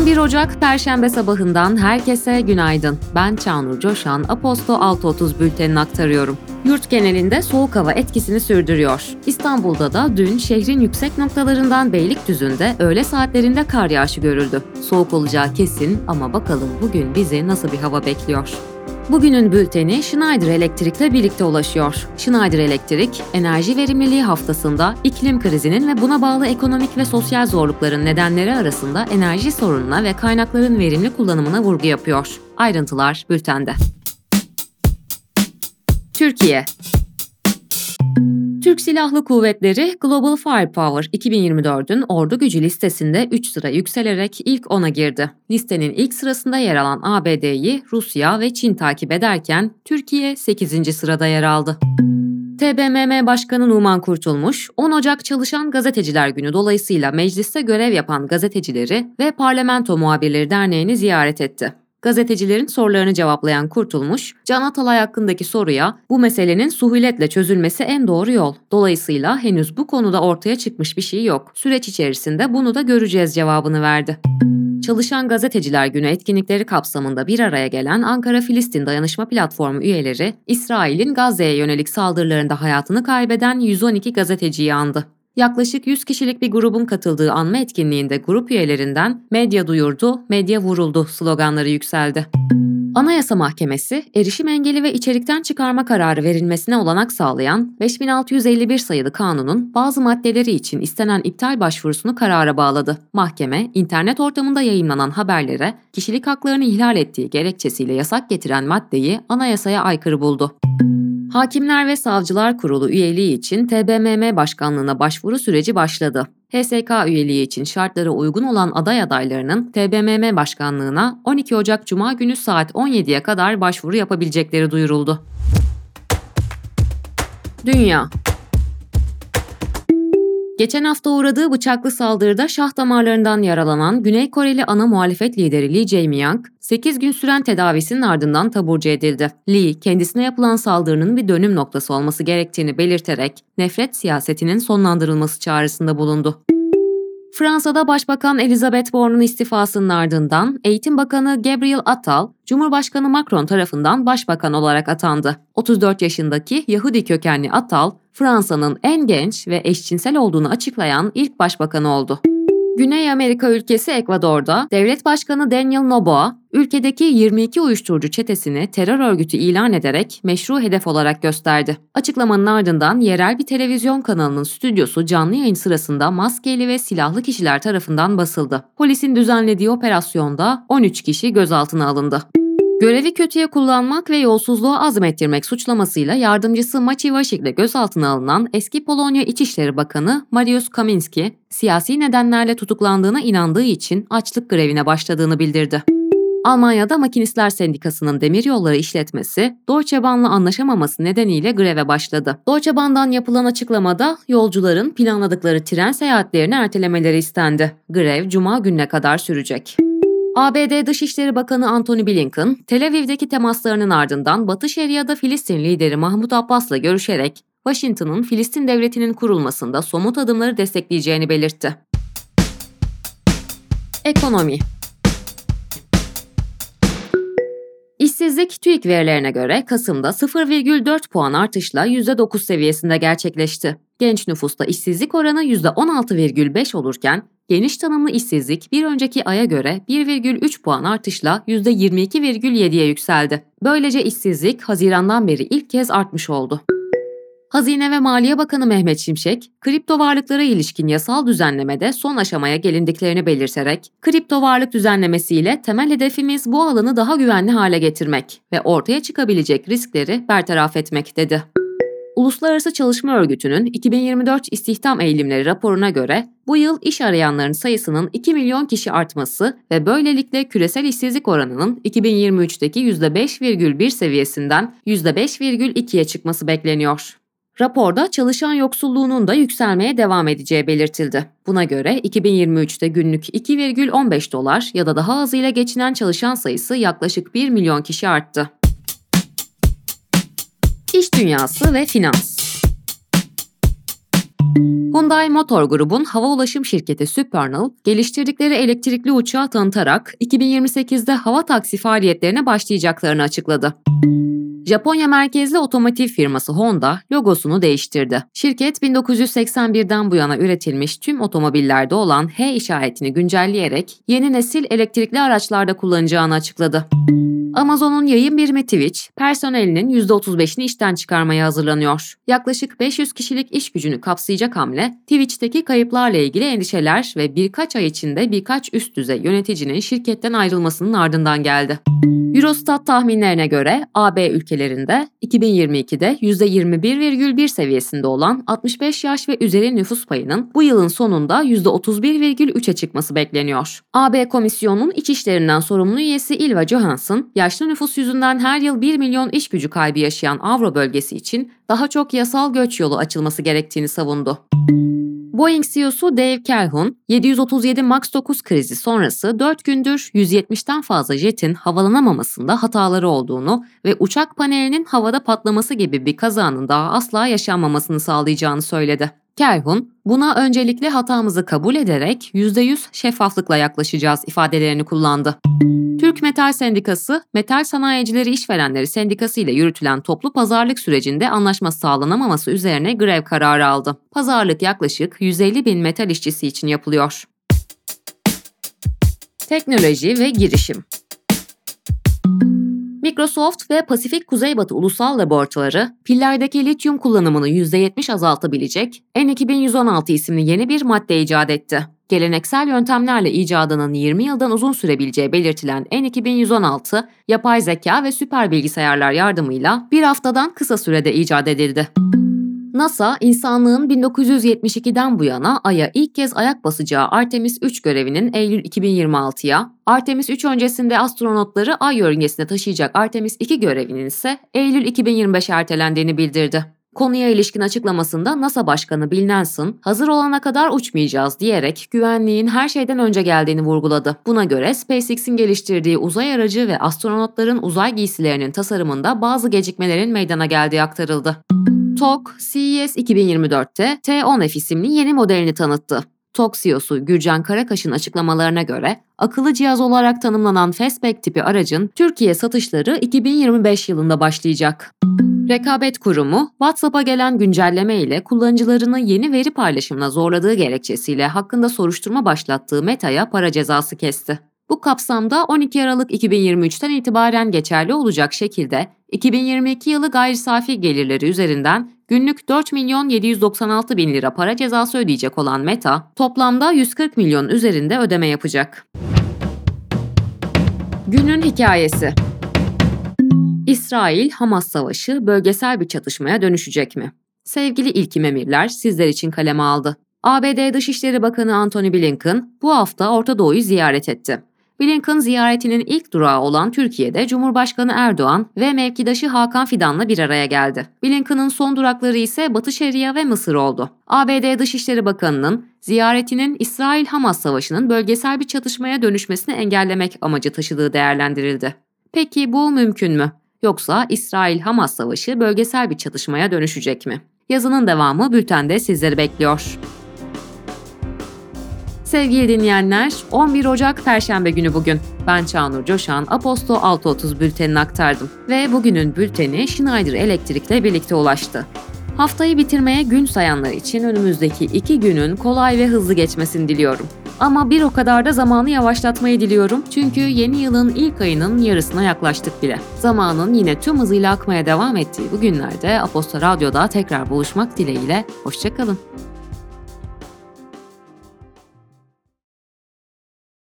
11 Ocak Perşembe sabahından herkese günaydın. Ben Çağnur Coşan, Aposto 6.30 bültenini aktarıyorum. Yurt genelinde soğuk hava etkisini sürdürüyor. İstanbul'da da dün şehrin yüksek noktalarından Beylikdüzü'nde öğle saatlerinde kar yağışı görüldü. Soğuk olacağı kesin ama bakalım bugün bizi nasıl bir hava bekliyor. Bugünün bülteni Schneider Elektrik'le birlikte ulaşıyor. Schneider Elektrik, enerji verimliliği haftasında iklim krizinin ve buna bağlı ekonomik ve sosyal zorlukların nedenleri arasında enerji sorununa ve kaynakların verimli kullanımına vurgu yapıyor. Ayrıntılar bültende. Türkiye Türk Silahlı Kuvvetleri Global Firepower 2024'ün ordu gücü listesinde 3 sıra yükselerek ilk 10'a girdi. Listenin ilk sırasında yer alan ABD'yi Rusya ve Çin takip ederken Türkiye 8. sırada yer aldı. TBMM Başkanı Numan Kurtulmuş, 10 Ocak Çalışan Gazeteciler Günü dolayısıyla mecliste görev yapan gazetecileri ve Parlamento Muhabirleri Derneği'ni ziyaret etti. Gazetecilerin sorularını cevaplayan Kurtulmuş, Can Atalay hakkındaki soruya bu meselenin suhuletle çözülmesi en doğru yol. Dolayısıyla henüz bu konuda ortaya çıkmış bir şey yok. Süreç içerisinde bunu da göreceğiz cevabını verdi. Çalışan Gazeteciler Günü etkinlikleri kapsamında bir araya gelen Ankara-Filistin Dayanışma Platformu üyeleri, İsrail'in Gazze'ye yönelik saldırılarında hayatını kaybeden 112 gazeteciyi andı. Yaklaşık 100 kişilik bir grubun katıldığı anma etkinliğinde grup üyelerinden medya duyurdu, medya vuruldu sloganları yükseldi. Anayasa Mahkemesi, erişim engeli ve içerikten çıkarma kararı verilmesine olanak sağlayan 5651 sayılı kanunun bazı maddeleri için istenen iptal başvurusunu karara bağladı. Mahkeme, internet ortamında yayınlanan haberlere kişilik haklarını ihlal ettiği gerekçesiyle yasak getiren maddeyi anayasaya aykırı buldu. Hakimler ve Savcılar Kurulu üyeliği için TBMM başkanlığına başvuru süreci başladı. HSK üyeliği için şartlara uygun olan aday adaylarının TBMM başkanlığına 12 Ocak Cuma günü saat 17'ye kadar başvuru yapabilecekleri duyuruldu. Dünya Geçen hafta uğradığı bıçaklı saldırıda şah damarlarından yaralanan Güney Koreli ana muhalefet lideri Lee Jae-myung, 8 gün süren tedavisinin ardından taburcu edildi. Lee, kendisine yapılan saldırının bir dönüm noktası olması gerektiğini belirterek nefret siyasetinin sonlandırılması çağrısında bulundu. Fransa'da Başbakan Elizabeth Borne'un istifasının ardından Eğitim Bakanı Gabriel Attal, Cumhurbaşkanı Macron tarafından başbakan olarak atandı. 34 yaşındaki Yahudi kökenli Attal, Fransa'nın en genç ve eşcinsel olduğunu açıklayan ilk başbakan oldu. Güney Amerika ülkesi Ekvador'da devlet başkanı Daniel Noboa, ülkedeki 22 uyuşturucu çetesini terör örgütü ilan ederek meşru hedef olarak gösterdi. Açıklamanın ardından yerel bir televizyon kanalının stüdyosu canlı yayın sırasında maskeli ve silahlı kişiler tarafından basıldı. Polisin düzenlediği operasyonda 13 kişi gözaltına alındı. Görevi kötüye kullanmak ve yolsuzluğa azmettirmek suçlamasıyla yardımcısı Maciej Waszek gözaltına alınan eski Polonya İçişleri Bakanı Mariusz Kaminski, siyasi nedenlerle tutuklandığına inandığı için açlık grevine başladığını bildirdi. Almanya'da Makinistler Sendikası'nın demiryolları işletmesi Deutsche Bahn'la anlaşamaması nedeniyle greve başladı. Deutsche Bahn'dan yapılan açıklamada yolcuların planladıkları tren seyahatlerini ertelemeleri istendi. Grev cuma gününe kadar sürecek. ABD Dışişleri Bakanı Antony Blinken, Tel Aviv'deki temaslarının ardından Batı Şeria'da Filistin lideri Mahmut Abbas'la görüşerek Washington'ın Filistin devletinin kurulmasında somut adımları destekleyeceğini belirtti. Ekonomi İşsizlik TÜİK verilerine göre Kasım'da 0,4 puan artışla %9 seviyesinde gerçekleşti. Genç nüfusta işsizlik oranı %16,5 olurken geniş tanımlı işsizlik bir önceki aya göre 1,3 puan artışla %22,7'ye yükseldi. Böylece işsizlik Haziran'dan beri ilk kez artmış oldu. Hazine ve Maliye Bakanı Mehmet Şimşek, kripto varlıklara ilişkin yasal düzenlemede son aşamaya gelindiklerini belirterek, kripto varlık düzenlemesiyle temel hedefimiz bu alanı daha güvenli hale getirmek ve ortaya çıkabilecek riskleri bertaraf etmek dedi. Uluslararası Çalışma Örgütü'nün 2024 istihdam eğilimleri raporuna göre bu yıl iş arayanların sayısının 2 milyon kişi artması ve böylelikle küresel işsizlik oranının 2023'teki %5,1 seviyesinden %5,2'ye çıkması bekleniyor. Raporda çalışan yoksulluğunun da yükselmeye devam edeceği belirtildi. Buna göre 2023'te günlük 2,15 dolar ya da daha azıyla geçinen çalışan sayısı yaklaşık 1 milyon kişi arttı. Dünyası ve finans Hyundai Motor Group'un hava ulaşım şirketi Supernal, geliştirdikleri elektrikli uçağı tanıtarak 2028'de hava taksi faaliyetlerine başlayacaklarını açıkladı. Japonya merkezli otomotiv firması Honda logosunu değiştirdi. Şirket 1981'den bu yana üretilmiş tüm otomobillerde olan H işaretini güncelleyerek yeni nesil elektrikli araçlarda kullanacağını açıkladı. Amazon'un yayın birimi Twitch, personelinin %35'ini işten çıkarmaya hazırlanıyor. Yaklaşık 500 kişilik iş gücünü kapsayacak hamle, Twitch'teki kayıplarla ilgili endişeler ve birkaç ay içinde birkaç üst düzey yöneticinin şirketten ayrılmasının ardından geldi. Eurostat tahminlerine göre AB ülkelerinde 2022'de %21,1 seviyesinde olan 65 yaş ve üzeri nüfus payının bu yılın sonunda %31,3'e çıkması bekleniyor. AB Komisyonu'nun iç işlerinden sorumlu üyesi Ilva Johansson, yaşlı nüfus yüzünden her yıl 1 milyon iş gücü kaybı yaşayan Avro bölgesi için daha çok yasal göç yolu açılması gerektiğini savundu. Boeing CEO'su Dave Calhoun, 737 MAX 9 krizi sonrası 4 gündür 170'ten fazla jetin havalanamamasında hataları olduğunu ve uçak panelinin havada patlaması gibi bir kazanın daha asla yaşanmamasını sağlayacağını söyledi. Calhoun, buna öncelikle hatamızı kabul ederek %100 şeffaflıkla yaklaşacağız ifadelerini kullandı. Türk Metal Sendikası, Metal Sanayicileri İşverenleri Sendikası ile yürütülen toplu pazarlık sürecinde anlaşma sağlanamaması üzerine grev kararı aldı. Pazarlık yaklaşık 150 bin metal işçisi için yapılıyor. Teknoloji ve girişim Microsoft ve Pasifik Kuzeybatı Ulusal Laboratuvarı, pillerdeki lityum kullanımını %70 azaltabilecek N2116 isimli yeni bir madde icat etti. Geleneksel yöntemlerle icadının 20 yıldan uzun sürebileceği belirtilen N2116, yapay zeka ve süper bilgisayarlar yardımıyla bir haftadan kısa sürede icat edildi. NASA, insanlığın 1972'den bu yana Ay'a ilk kez ayak basacağı Artemis 3 görevinin Eylül 2026'ya, Artemis 3 öncesinde astronotları Ay yörüngesine taşıyacak Artemis 2 görevinin ise Eylül 2025 ertelendiğini bildirdi. Konuya ilişkin açıklamasında NASA Başkanı Bill Nelson, hazır olana kadar uçmayacağız diyerek güvenliğin her şeyden önce geldiğini vurguladı. Buna göre SpaceX'in geliştirdiği uzay aracı ve astronotların uzay giysilerinin tasarımında bazı gecikmelerin meydana geldiği aktarıldı. TOG, CES 2024'te T10F isimli yeni modelini tanıttı. TOG CEO'su Gürcan Karakaş'ın açıklamalarına göre akıllı cihaz olarak tanımlanan Fastback tipi aracın Türkiye satışları 2025 yılında başlayacak. Rekabet Kurumu, WhatsApp'a gelen güncelleme ile kullanıcılarını yeni veri paylaşımına zorladığı gerekçesiyle hakkında soruşturma başlattığı Meta'ya para cezası kesti. Bu kapsamda 12 Aralık 2023'ten itibaren geçerli olacak şekilde 2022 yılı gayri safi gelirleri üzerinden günlük 4 milyon 796 bin lira para cezası ödeyecek olan Meta, toplamda 140 milyon üzerinde ödeme yapacak. Günün hikayesi İsrail-Hamas savaşı bölgesel bir çatışmaya dönüşecek mi? Sevgili İlkim Emirler sizler için kaleme aldı. ABD Dışişleri Bakanı Antony Blinken bu hafta Orta Doğu'yu ziyaret etti. Blinken ziyaretinin ilk durağı olan Türkiye'de Cumhurbaşkanı Erdoğan ve mevkidaşı Hakan Fidan'la bir araya geldi. Blinken'ın son durakları ise Batı Şeria ve Mısır oldu. ABD Dışişleri Bakanı'nın ziyaretinin İsrail-Hamas savaşının bölgesel bir çatışmaya dönüşmesini engellemek amacı taşıdığı değerlendirildi. Peki bu mümkün mü? Yoksa İsrail-Hamas savaşı bölgesel bir çatışmaya dönüşecek mi? Yazının devamı bültende sizleri bekliyor. Sevgili dinleyenler, 11 Ocak Perşembe günü bugün. Ben Çağnur Coşan, Aposto 6.30 bültenini aktardım. Ve bugünün bülteni Schneider Elektrik'le birlikte ulaştı. Haftayı bitirmeye gün sayanlar için önümüzdeki iki günün kolay ve hızlı geçmesini diliyorum. Ama bir o kadar da zamanı yavaşlatmayı diliyorum çünkü yeni yılın ilk ayının yarısına yaklaştık bile. Zamanın yine tüm hızıyla akmaya devam ettiği bu günlerde Aposto Radyo'da tekrar buluşmak dileğiyle, hoşçakalın.